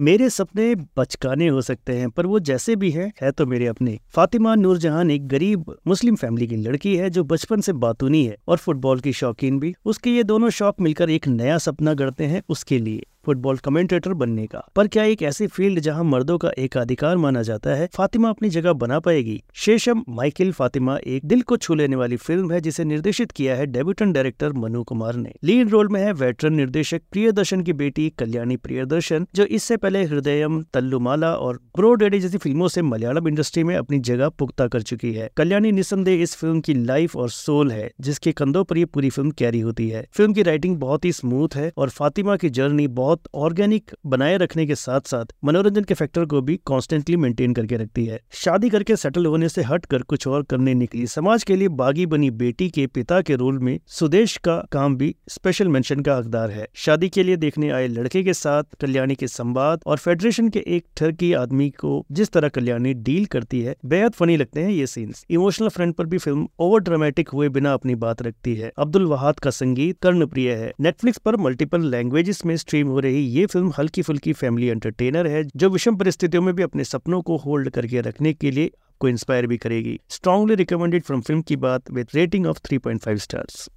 मेरे सपने बचकाने हो सकते हैं, पर वो जैसे भी हैं, है तो मेरे अपने। फातिमा नूरजहान एक गरीब मुस्लिम फैमिली की लड़की है, जो बचपन से बातूनी है और फुटबॉल की शौकीन भी। उसके ये दोनों शौक मिलकर एक नया सपना गढ़ते हैं उसके लिए। फुटबॉल कमेंटेटर बनने का। पर क्या एक ऐसी फ़ील्ड जहाँ मर्दों का एक अधिकार माना जाता है, फातिमा अपनी जगह बना पाएगी? शेषम, माइकिल फातिमा एक दिल को छू लेने वाली फ़िल्म है, जिसे निर्देशित किया है डेब्यूटन डायरेक्टर मनु कुमार ने। लीड रोल में है वेटरन निर्देशक प्रियदर्शन की बेटी कल्याणी प्रियदर्शन, जो इससे पहले हृदयम, तल्लुमाला और ब्रो डेडी जैसी फ़िल्मों से मलयालम इंडस्ट्री में अपनी जगह पुख्ता कर चुकी है। कल्याणी निसंदेह इस फ़िल्म की लाइफ और सोल है, जिसके कंधों पर ये पूरी फ़िल्म कैरी होती है। फ़िल्म की राइटिंग बहुत ही स्मूथ है और फातिमा की जर्नी बहुत बहुत ऑर्गेनिक बनाए रखने के साथ साथ मनोरंजन के फैक्टर को भी कॉन्स्टेंटली मेंटेन करके रखती है। शादी करके सेटल होने से हट कर कुछ और करने निकली। समाज के लिए बागी बनी बेटी के पिता के रोल में सुदेश का काम भी स्पेशल मेंशन का हकदार है। शादी के लिए देखने आए लड़के के साथ कल्याणी के संवाद और फेडरेशन के एक ठरकी आदमी को जिस तरह कल्याणी डील करती है, बेहद फनी लगते हैं ये सीन्स इमोशनल फ्रंट पर भी फ़िल्म ओवर ड्रामेटिक हुए बिना अपनी बात रखती है। अब्दुल वहाद का संगीत कर्ण प्रिय है। नेटफ्लिक्स पर मल्टीपल लैंग्वेजेस में स्ट्रीम हो रही ये फ़िल्म हल्की फुल्की फैमिली एंटरटेनर है, जो विषम परिस्थितियों में भी अपने सपनों को होल्ड करके रखने के लिए आपको इंस्पायर भी करेगी। स्ट्रॉन्गली रिकमेंडेड फ्रॉम फ़िल्म की बात विद रेटिंग ऑफ़ 3.5 स्टार्स